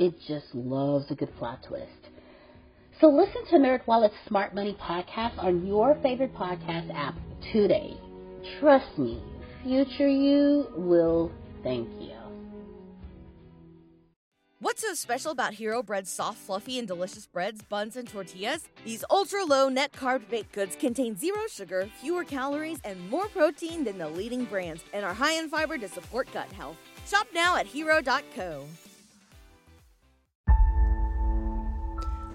it just loves a good plot twist. So listen to NerdWallet's Smart Money podcast on your favorite podcast app today. Trust me, future you will thank you. What's so special about Hero Bread's soft, fluffy, and delicious breads, buns, and tortillas? These ultra low net carb baked goods contain zero sugar, fewer calories, and more protein than the leading brands, and are high in fiber to support gut health. Shop now at hero.co.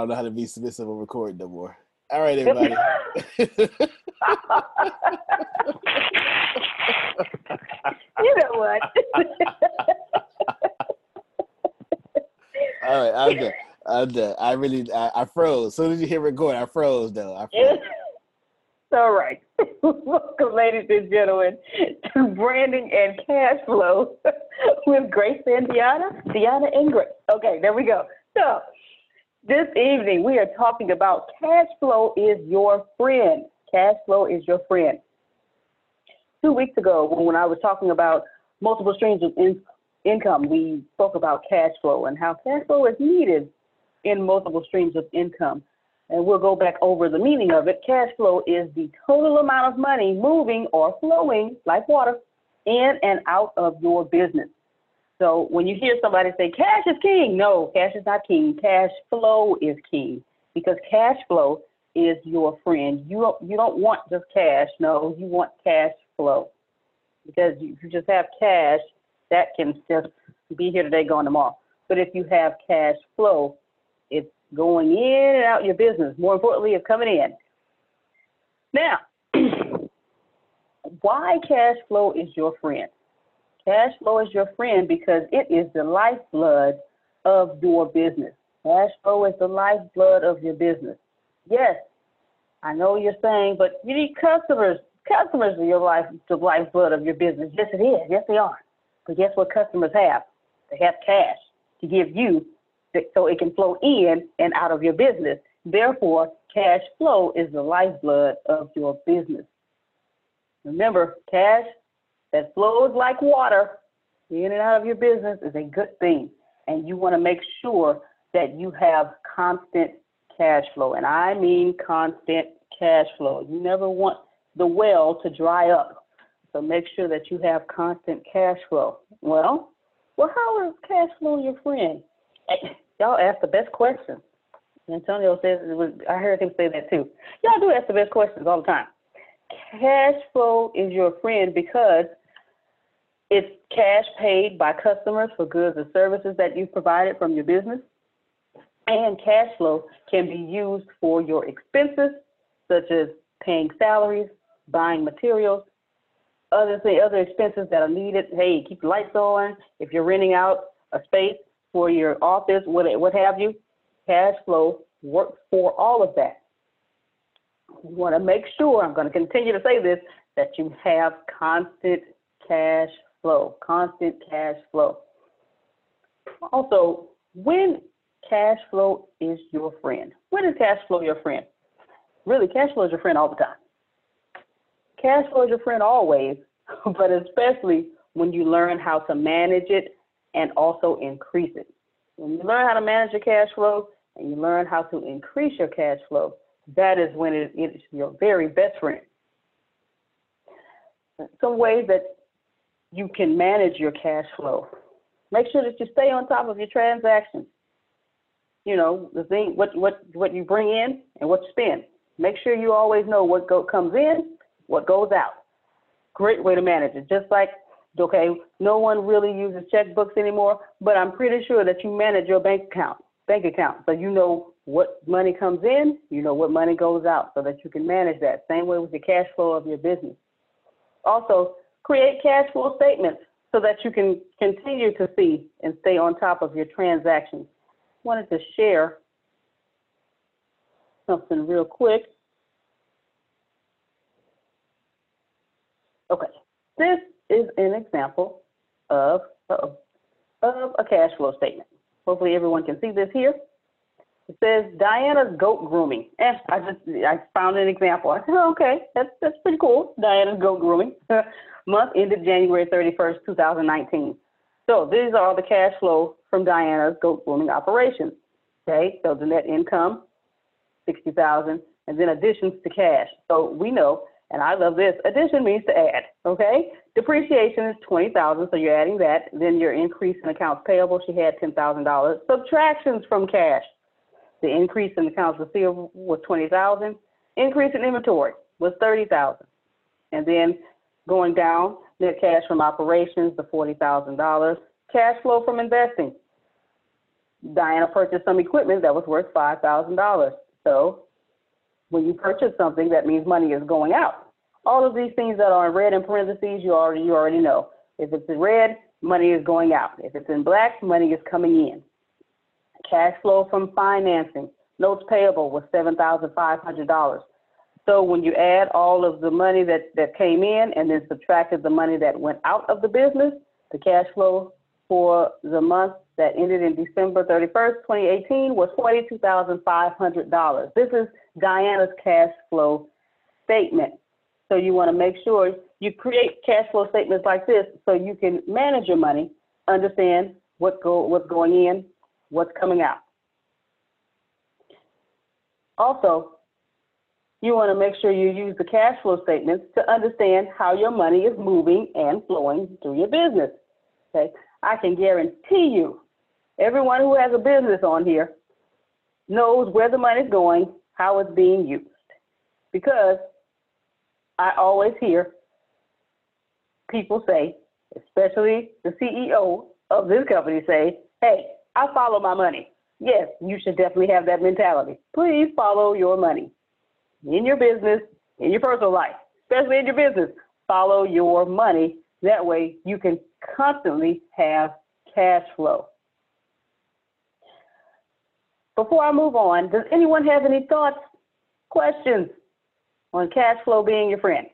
don't know how to be submissive or record no more. All right, everybody. you know what? All right, I'm done. I'm done. I really, I, I froze. As soon as you hit record, I froze though. I froze. All right. Welcome, ladies and gentlemen, to Branding and Cash Flow with Grace and Deanna. Deanna and Grace. Okay, there we go. So, this evening, we are talking about cash flow is your friend. Cash flow is your friend. Two weeks ago, when I was talking about multiple streams of in- income, we spoke about cash flow and how cash flow is needed in multiple streams of income. And we'll go back over the meaning of it. Cash flow is the total amount of money moving or flowing like water in and out of your business. So when you hear somebody say cash is king, no, cash is not king. Cash flow is king because cash flow is your friend. You don't, you don't want just cash. No, you want cash flow because if you just have cash, that can just be here today, gone tomorrow. But if you have cash flow, it's going in and out your business. More importantly, it's coming in. Now, why cash flow is your friend? Cash flow is your friend because it is the lifeblood of your business. Cash flow is the lifeblood of your business. Yes, I know you're saying, but you need customers. Customers are your life, the lifeblood of your business. Yes, it is. Yes, they are. But guess what customers have? They have cash to give you so it can flow in and out of your business. Therefore, cash flow is the lifeblood of your business. Remember, cash that flows like water in and out of your business is a good thing. And you want to make sure that you have constant cash flow. And I mean constant cash flow. You never want the well to dry up. So make sure that you have constant cash flow. Well, well, how is cash flow your friend? Y'all ask the best questions. Antonio says, I heard him say that too. Y'all do ask the best questions all the time. Cash flow is your friend because it's cash paid by customers for goods or services that you've provided from your business. And cash flow can be used for your expenses, such as paying salaries, buying materials, other thing, other expenses that are needed. Hey, keep the lights on. If you're renting out a space for your office, what what have you, cash flow works for all of that. You want to make sure. I'm going to continue to say this that you have constant cash flow, constant cash flow. Also, when cash flow is your friend, when is cash flow your friend? Really, cash flow is your friend all the time. Cash flow is your friend always, but especially when you learn how to manage it and also increase it. When you learn how to manage your cash flow and you learn how to increase your cash flow, that is when it is your very best friend. Some ways that you can manage your cash flow. Make sure that you stay on top of your transactions. You know, the thing what what what you bring in and what you spend. Make sure you always know what go, comes in, what goes out. Great way to manage it. Just like okay, no one really uses checkbooks anymore, but I'm pretty sure that you manage your bank account, bank account, so you know what money comes in, you know what money goes out, so that you can manage that. Same way with the cash flow of your business. Also, create cash flow statements so that you can continue to see and stay on top of your transactions. Wanted to share something real quick. Okay, this is an example of, uh of a cash flow statement. Hopefully everyone can see this here. It says Diana's goat grooming. Eh, I just I found an example. I said, oh, okay, that's that's pretty cool. Diana's goat grooming. Month ended January 31st, 2019. So these are all the cash flow from Diana's goat grooming operations. Okay, so the net income, 60,000, and then additions to cash. So we know, and I love this, addition means to add, okay? Depreciation is 20,000, so you're adding that. Then your increase in accounts payable, she had $10,000. Subtractions from cash, the increase in accounts receivable was 20,000. Increase in inventory was 30,000. And then going down, net cash from operations, the $40,000. Cash flow from investing. Diana purchased some equipment that was worth $5,000. So when you purchase something, that means money is going out. All of these things that are in red in parentheses, you already you already know. If it's in red, money is going out. If it's in black, money is coming in. Cash flow from financing. Notes payable was $7,500. So when you add all of the money that, that came in and then subtracted the money that went out of the business, the cash flow for the month that ended in December 31st, 2018 was $42,500. This is Diana's cash flow statement. So you want to make sure you create cash flow statements like this so you can manage your money understand what go, what's going in, what's coming out. Also, you want to make sure you use the cash flow statements to understand how your money is moving and flowing through your business. Okay, I can guarantee you, everyone who has a business on here knows where the money is going, how it's being used, because I always hear people say, especially the CEO of this company, say, "Hey, I follow my money." Yes, you should definitely have that mentality. Please follow your money in your business, in your personal life, especially in your business. Follow your money. That way you can constantly have cash flow. Before I move on, does anyone have any thoughts, questions on cash flow being your friend?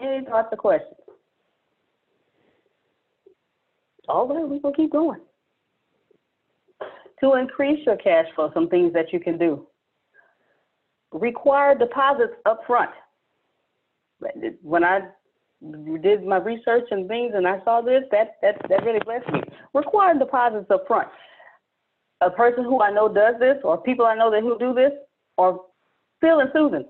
Any thoughts or questions? All we're going to keep going. To increase your cash flow, some things that you can do require deposits up front. When I did my research and things and I saw this, that, that, that really blessed me. Require deposits up front. A person who I know does this, or people I know that who do this, or Phil and Susan,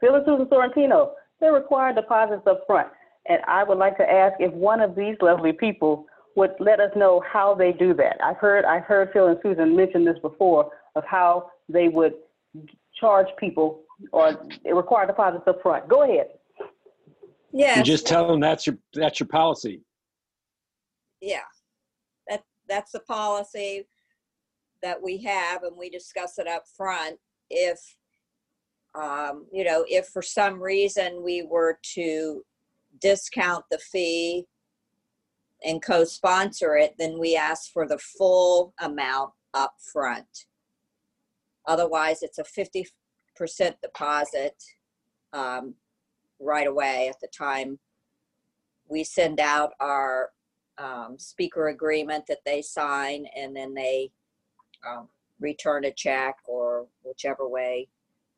Phil and Susan Sorrentino, they require deposits up front. And I would like to ask if one of these lovely people would let us know how they do that. I've heard I've heard Phil and Susan mention this before of how they would charge people or require deposits up front. Go ahead. Yeah. You just tell them that's your that's your policy. Yeah. That that's the policy that we have and we discuss it up front. If um, you know, if for some reason we were to discount the fee and co-sponsor it, then we ask for the full amount up front. Otherwise, it's a 50% deposit um, right away at the time we send out our um, speaker agreement that they sign and then they um, return a check or whichever way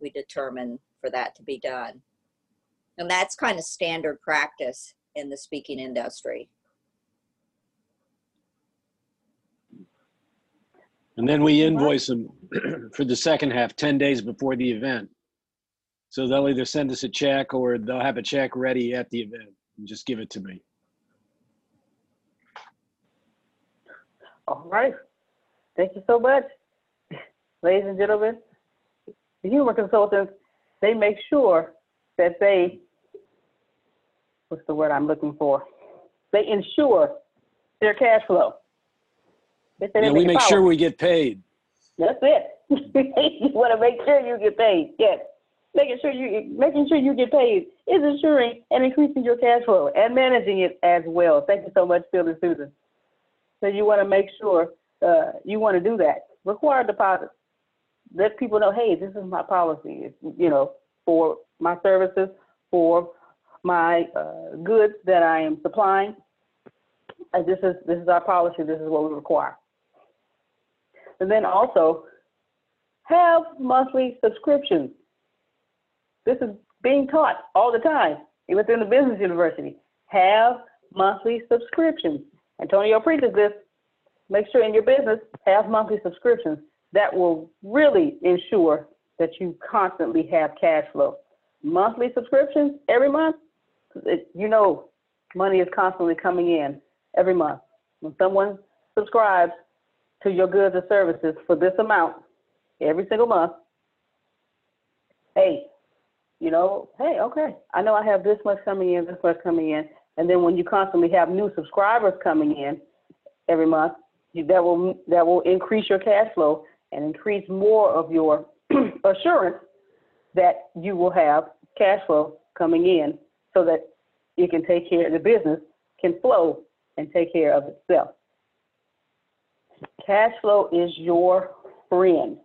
we determine for that to be done. And that's kind of standard practice in the speaking industry. And then we invoice them for the second half 10 days before the event. So they'll either send us a check or they'll have a check ready at the event and just give it to me. All right. Thank you so much. Ladies and gentlemen, the humor consultants, they make sure that they, what's the word I'm looking for? They ensure their cash flow. Yeah, we make power. sure we get paid. That's it. you want to make sure you get paid. Yes. Making sure you making sure you get paid is ensuring and increasing your cash flow and managing it as well. Thank you so much, Phil and Susan. So you want to make sure uh, you want to do that. Require deposits. Let people know, hey, this is my policy. It's, you know, for my services, for my uh, goods that I am supplying. Uh, this is this is our policy. This is what we require. And then also have monthly subscriptions. This is being taught all the time even within the business university. Have monthly subscriptions. Antonio preaches this. Make sure in your business have monthly subscriptions. That will really ensure that you constantly have cash flow. Monthly subscriptions every month, it, you know, money is constantly coming in every month. When someone subscribes to your goods and services for this amount every single month, hey, you know, hey, okay, I know I have this much coming in, this much coming in, and then when you constantly have new subscribers coming in every month, you, that will that will increase your cash flow and increase more of your assurance that you will have cash flow coming in, so that you can take care of the business can flow and take care of itself. Cash flow is your friend.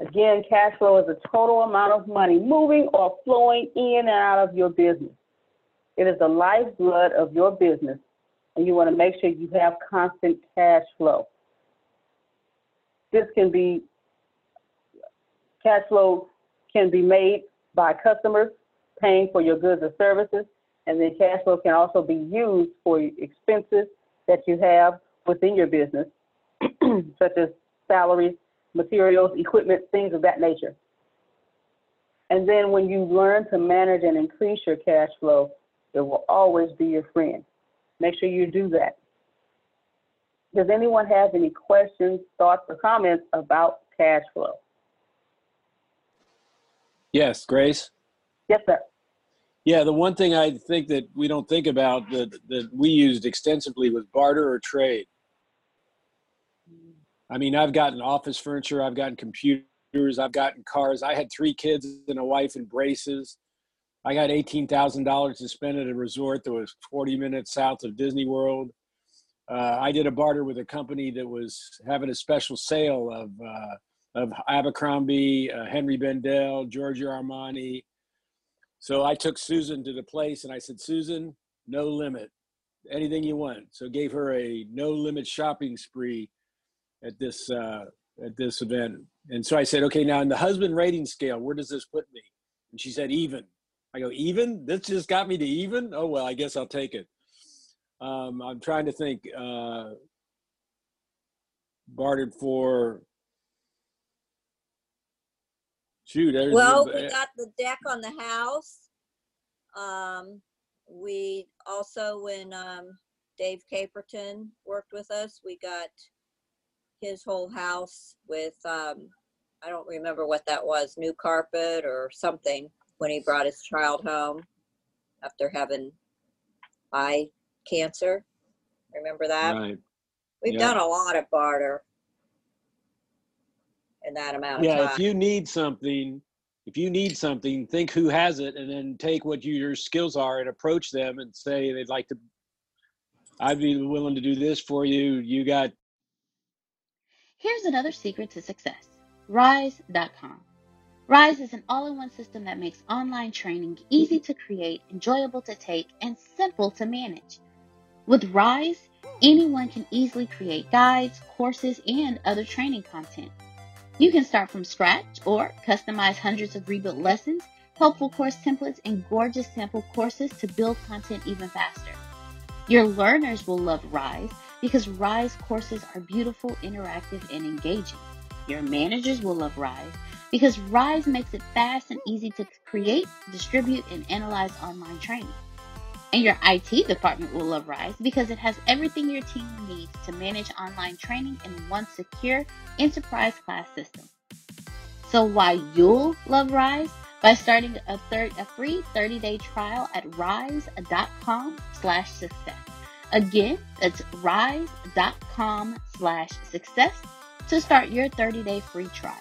Again, cash flow is the total amount of money moving or flowing in and out of your business. It is the lifeblood of your business, and you want to make sure you have constant cash flow. This can be, cash flow can be made by customers paying for your goods or services, And then cash flow can also be used for expenses that you have within your business, such as salaries, materials, equipment, things of that nature. And then when you learn to manage and increase your cash flow, it will always be your friend. Make sure you do that. Does anyone have any questions, thoughts, or comments about cash flow? Yes, Grace. Yes, sir. Yeah, the one thing I think that we don't think about that that we used extensively was barter or trade. I mean, I've gotten office furniture, I've gotten computers, I've gotten cars. I had three kids and a wife in braces. I got eighteen thousand dollars to spend at a resort that was forty minutes south of Disney World. Uh, I did a barter with a company that was having a special sale of uh, of Abercrombie, uh, Henry Bendel, Giorgio Armani. So I took Susan to the place and I said, Susan, no limit, anything you want. So gave her a no limit shopping spree at this uh, at this event. And so I said, okay, now in the husband rating scale, where does this put me? And she said, even. I go, even? This just got me to even? Oh well, I guess I'll take it. Um, I'm trying to think. Uh, bartered for. Shoot, Well, we got the deck on the house. Um, we also, when, um, Dave Caperton worked with us, we got his whole house with, um, I don't remember what that was, new carpet or something, when he brought his child home after having eye cancer. Remember that? right. We've yeah. done a lot of barter in that amount of Yeah, time. if you need something, if you need something, think who has it, and then take what you, your skills are and approach them and say they'd like to. I'd be willing to do this for you. You got Here's another secret to success Rise.com. Rise is an all in one system that makes online training easy to create, enjoyable to take, and simple to manage. With Rise, anyone can easily create guides, courses, and other training content. You can start from scratch or customize hundreds of rebuilt lessons, helpful course templates, and gorgeous sample courses to build content even faster. Your learners will love Rise because Rise courses are beautiful, interactive, and engaging. Your managers will love Rise because Rise makes it fast and easy to create, distribute, and analyze online training. And your IT department will love Rise because it has everything your team needs to manage online training in one secure enterprise class system. So why you'll love Rise? By starting a, third, a free 30-day trial at rise.com slash success. Again, that's rise.com slash success to start your 30-day free trial.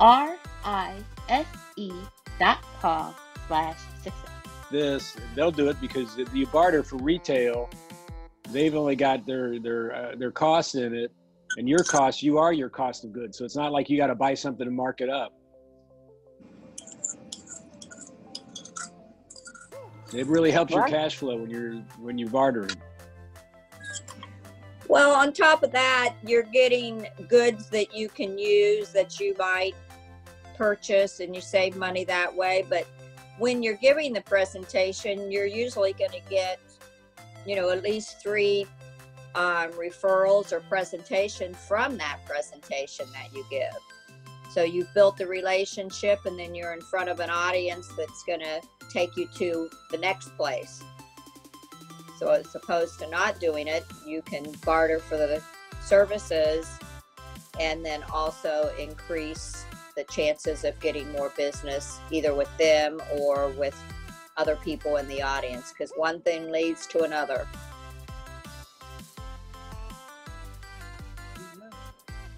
R-I-S-E dot com slash success. this. They'll do it because if you barter for retail, they've only got their their uh, their costs in it, and your cost, you are your cost of goods. So it's not like you got to buy something and mark it up. It really helps your cash flow when you're when you're bartering. Well, on top of that, you're getting goods that you can use that you might purchase and you save money that way. But when you're giving the presentation, you're usually going to get, you know, at least three um, referrals or presentation from that presentation that you give. So you've built the relationship and then you're in front of an audience that's going to take you to the next place. So as opposed to not doing it, you can barter for the services and then also increase the chances of getting more business either with them or with other people in the audience because one thing leads to another.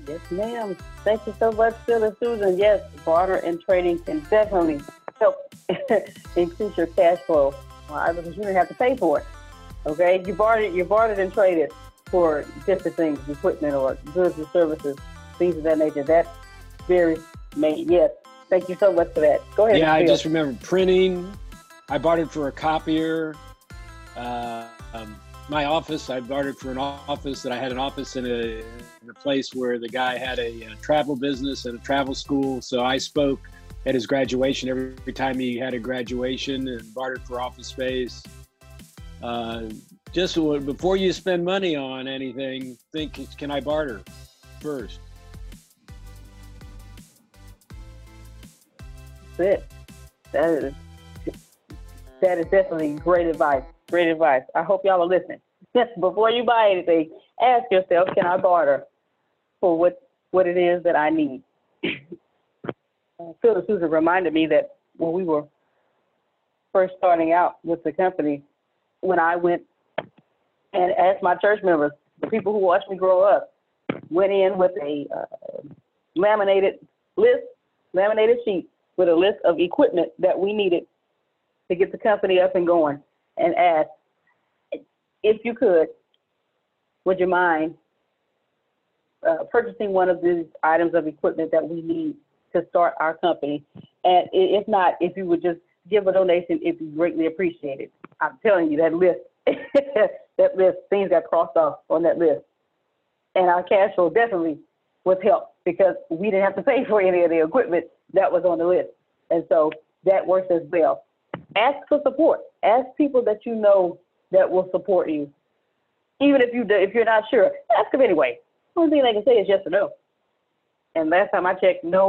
Yes, ma'am. Thank you so much, and Susan. Yes, barter and trading can definitely help increase your cash flow uh, because you don't have to pay for it. Okay, you bartered, you bartered and traded for different things, equipment or goods and services, things of that nature. That's very made. Yes, thank you so much for that. Go ahead. Yeah, I just remember printing. I bartered for a copier. Uh, um, my office, I bartered for an office that I had an office in a, in a place where the guy had a, uh travel business and a travel school. So I spoke at his graduation every, every time he had a graduation and bartered for office space. Uh, just before you spend money on anything, think, can I barter first? That's it. That is that is definitely great advice. Great advice. I hope y'all are listening. Before you buy anything, ask yourself, can I barter for what what it is that I need? Phil and Susan reminded me that when we were first starting out with the company, when I went and asked my church members, the people who watched me grow up, went in with a uh, laminated list, laminated sheet with a list of equipment that we needed to get the company up and going and asked, if you could, would you mind uh, purchasing one of these items of equipment that we need to start our company? And if not, if you would just give a donation, be greatly appreciated. I'm telling you, that list, that list, things got crossed off on that list. And our cash flow definitely was helped because we didn't have to pay for any of the equipment that was on the list. And so that works as well. Ask for support. Ask people that you know that will support you. Even if you if you're not sure, ask them anyway. The only thing they can say is yes or no. And last time I checked, no.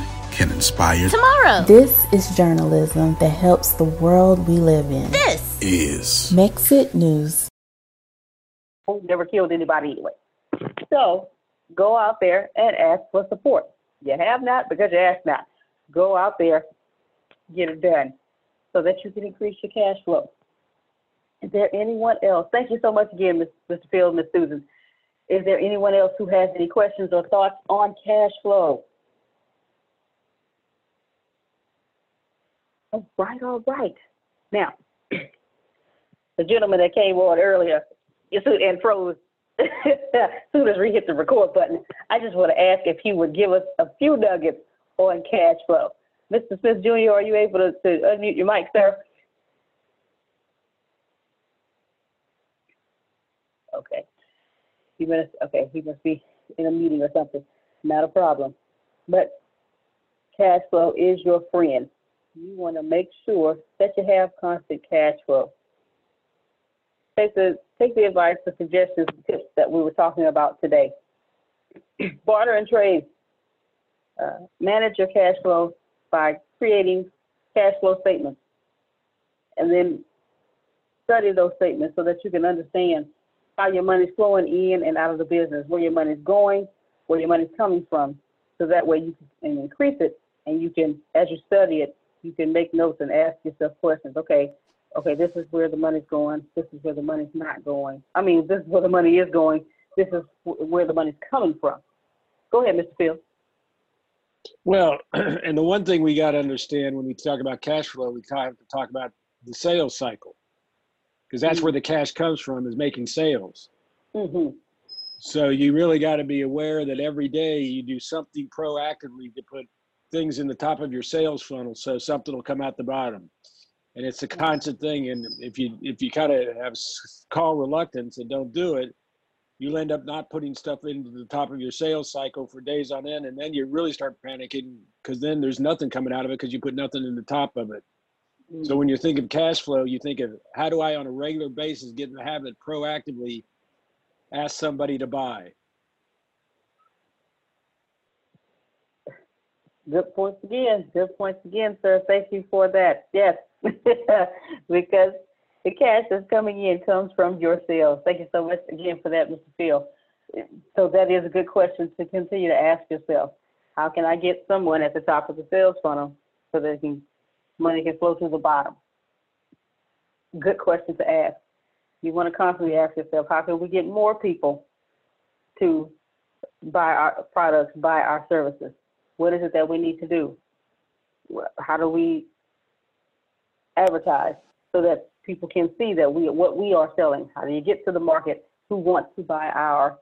can inspire tomorrow. This is journalism that helps the world we live in. This is Mexit News. Never killed anybody anyway. So go out there and ask for support. You have not because you asked not. Go out there, get it done so that you can increase your cash flow. Is there anyone else? Thank you so much again, Mr. Phil, Ms. Susan. Is there anyone else who has any questions or thoughts on cash flow? All right, all right. Now, the gentleman that came on earlier and froze soon as we hit the record button, I just want to ask if he would give us a few nuggets on cash flow. Mr. Smith Jr., are you able to, to unmute your mic, sir? Okay. He must, okay, he must be in a meeting or something. Not a problem. But cash flow is your friend. You want to make sure that you have constant cash flow. Take the take the advice, the suggestions, the tips that we were talking about today. Barter and trade. Uh, manage your cash flow by creating cash flow statements and then study those statements so that you can understand how your money's flowing in and out of the business, where your money's going, where your money's coming from. So that way you can increase it and you can, as you study it, you can make notes and ask yourself questions. Okay, okay, this is where the money's going. This is where the money's not going. I mean, this is where the money is going. This is where the money's coming from. Go ahead, Mr. Phil. Well, and the one thing we got to understand when we talk about cash flow, we have to talk about the sales cycle because that's mm-hmm. where the cash comes from is making sales. Mm-hmm. So you really got to be aware that every day you do something proactively to put things in the top of your sales funnel so something will come out the bottom. And it's a constant thing. And if you if you kind of have call reluctance and don't do it, you'll end up not putting stuff into the top of your sales cycle for days on end, and then you really start panicking because then there's nothing coming out of it because you put nothing in the top of it. Mm-hmm. So when you think of cash flow, you think of how do I on a regular basis get in the habit proactively ask somebody to buy. Good points again. Good points again, sir. Thank you for that. Yes, because the cash that's coming in comes from your sales. Thank you so much again for that, Mr. Phil. So that is a good question to continue to ask yourself. How can I get someone at the top of the sales funnel so that can, money can flow to the bottom? Good question to ask. You want to constantly ask yourself, how can we get more people to buy our products, buy our services? What is it that we need to do? How do we advertise so that people can see that we what we are selling? How do you get to the market who wants to buy our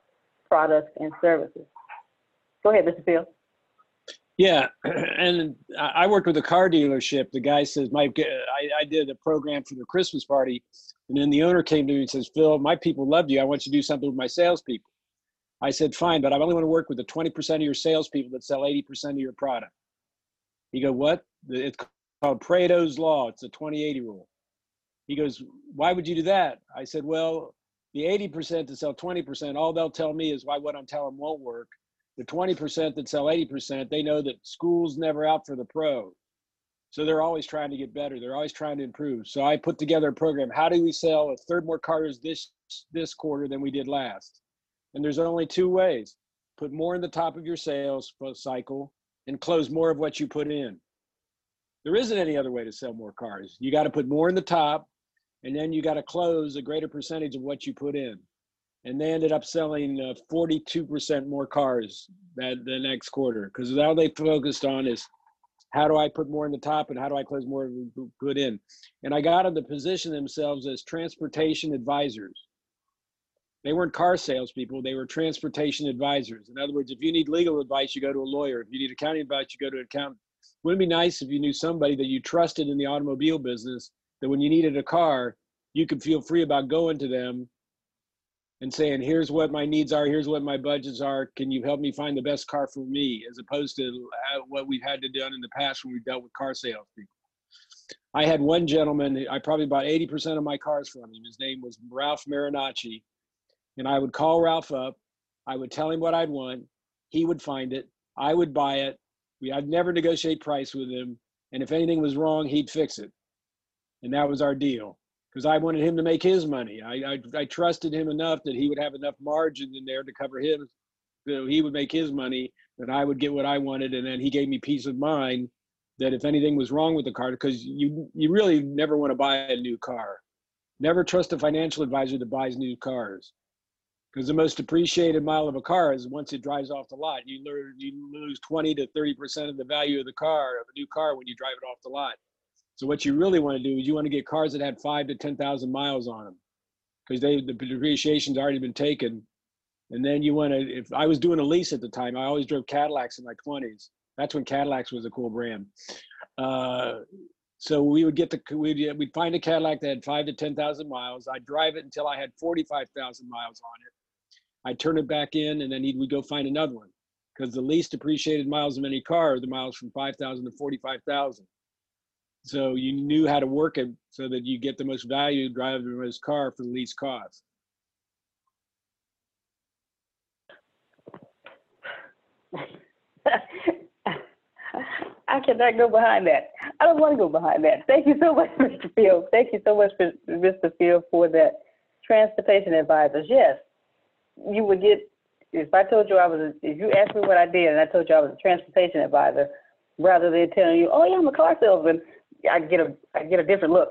products and services? Go ahead, Mr. Phil. Yeah, and I worked with a car dealership. The guy says, "My, uh, I, I did a program for the Christmas party, and then the owner came to me and says, Phil, my people loved you. I want you to do something with my salespeople." I said, "Fine, but I only want to work with the 20% of your salespeople that sell 80% of your product." He go, "What? It's called Pareto's law. It's a 20-80 rule." He goes, "Why would you do that?" I said, "Well, the 80% to sell 20%, all they'll tell me is why what I'm telling them won't work." the 20% that sell 80%, they know that school's never out for the pro. So they're always trying to get better. They're always trying to improve. So I put together a program. How do we sell a third more cars this this quarter than we did last? And there's only two ways. Put more in the top of your sales cycle and close more of what you put in. There isn't any other way to sell more cars. You got to put more in the top and then you got to close a greater percentage of what you put in and they ended up selling uh, 42% more cars that the next quarter because all they focused on is how do I put more in the top and how do I close more put in. And I got them to position themselves as transportation advisors. They weren't car salespeople; they were transportation advisors. In other words, if you need legal advice, you go to a lawyer. If you need accounting advice, you go to an accountant. Wouldn't it be nice if you knew somebody that you trusted in the automobile business that when you needed a car, you could feel free about going to them and saying, here's what my needs are, here's what my budgets are. Can you help me find the best car for me, as opposed to what we've had to do in the past when we dealt with car salespeople. I had one gentleman, I probably bought 80% of my cars from him. His name was Ralph Marinacci. And I would call Ralph up. I would tell him what I'd want. He would find it. I would buy it. We, I'd never negotiate price with him. And if anything was wrong, he'd fix it. And that was our deal because I wanted him to make his money. I, I, I trusted him enough that he would have enough margin in there to cover him. So he would make his money, and I would get what I wanted, and then he gave me peace of mind that if anything was wrong with the car, because you you really never want to buy a new car. Never trust a financial advisor that buys new cars, because the most depreciated mile of a car is once it drives off the lot. You lose you lose twenty to thirty percent of the value of the car of a new car when you drive it off the lot. So what you really want to do is you want to get cars that had five to ten thousand miles on them, because they the depreciation's already been taken. And then you want to. If I was doing a lease at the time, I always drove Cadillacs in my twenties. That's when Cadillacs was a cool brand. Uh, so we would get the we'd, we'd find a Cadillac that had five to ten thousand miles. I'd drive it until I had forty five thousand miles on it. I'd turn it back in, and then he'd we'd go find another one because the least appreciated miles of any car are the miles from five thousand to forty five thousand. So you knew how to work it so that you get the most value driving the most car for the least cost. I cannot go behind that. I don't want to go behind that. Thank you so much, Mr. Phil. Thank you so much, Mr. Phil, for that. Transportation advisors. Yes, you would get. If I told you I was, a, if you asked me what I did, and I told you I was a transportation advisor, rather than telling you, "Oh yeah, I'm a car salesman," I get a I get a different look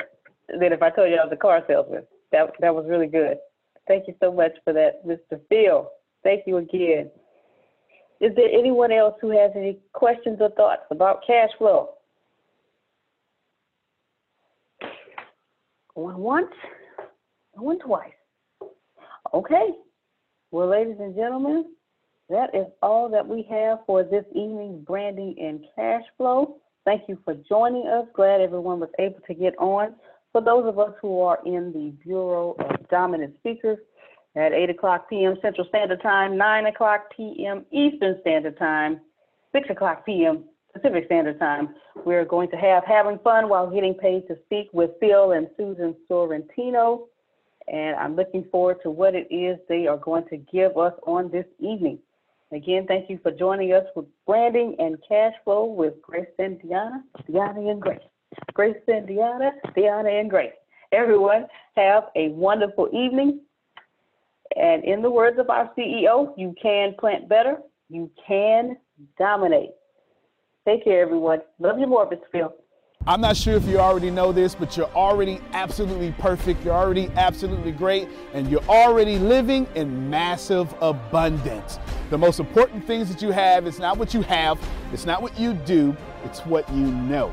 than if I told you I was a car salesman. That that was really good. Thank you so much for that, Mr. Phil. Thank you again. Is there anyone else who has any questions or thoughts about cash flow? Going once, going twice. Okay. Well, ladies and gentlemen, that is all that we have for this evening's branding and cash flow. Thank you for joining us. Glad everyone was able to get on. For those of us who are in the Bureau of Dominant Speakers, at 8 o'clock p.m. Central Standard Time, 9 o'clock p.m. Eastern Standard Time, 6 o'clock p.m. Pacific Standard Time. We're going to have Having Fun While Getting Paid to Speak with Phil and Susan Sorrentino. And I'm looking forward to what it is they are going to give us on this evening. Again, thank you for joining us with branding and cash flow with Grace and Deanna, Deanna and Grace. Grace and Deanna, Deanna and Grace. Everyone, have a wonderful evening. And in the words of our CEO, you can plant better, you can dominate. Take care, everyone. Love you more, Mr. I'm not sure if you already know this, but you're already absolutely perfect. You're already absolutely great, and you're already living in massive abundance. The most important things that you have is not what you have, it's not what you do, it's what you know.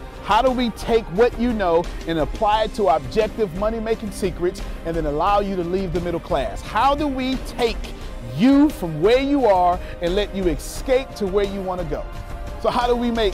How do we take what you know and apply it to objective money making secrets and then allow you to leave the middle class? How do we take you from where you are and let you escape to where you want to go? So, how do we make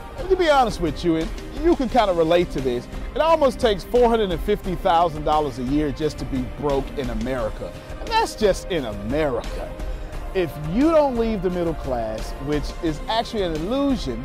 And to be honest with you, and you can kind of relate to this. It almost takes $450,000 a year just to be broke in America. And that's just in America. If you don't leave the middle class, which is actually an illusion,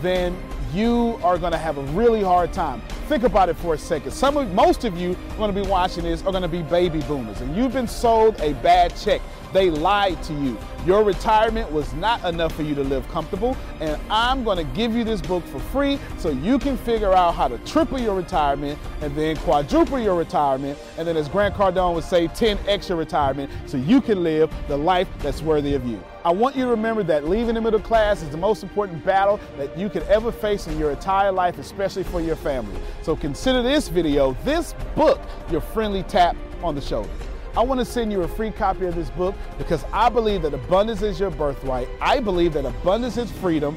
then you are going to have a really hard time. Think about it for a second. Some of, most of you are going to be watching this are going to be baby boomers, and you've been sold a bad check. They lied to you. Your retirement was not enough for you to live comfortable, and I'm going to give you this book for free so you can figure out how to triple your retirement and then quadruple your retirement, and then, as Grant Cardone would say, 10 extra retirement so you can live the life that's worthy of you. I want you to remember that leaving the middle class is the most important battle that you could ever face in your entire life, especially for your family. So consider this video, this book, your friendly tap on the shoulder. I want to send you a free copy of this book because I believe that abundance is your birthright. I believe that abundance is freedom.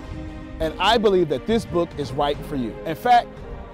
And I believe that this book is right for you. In fact,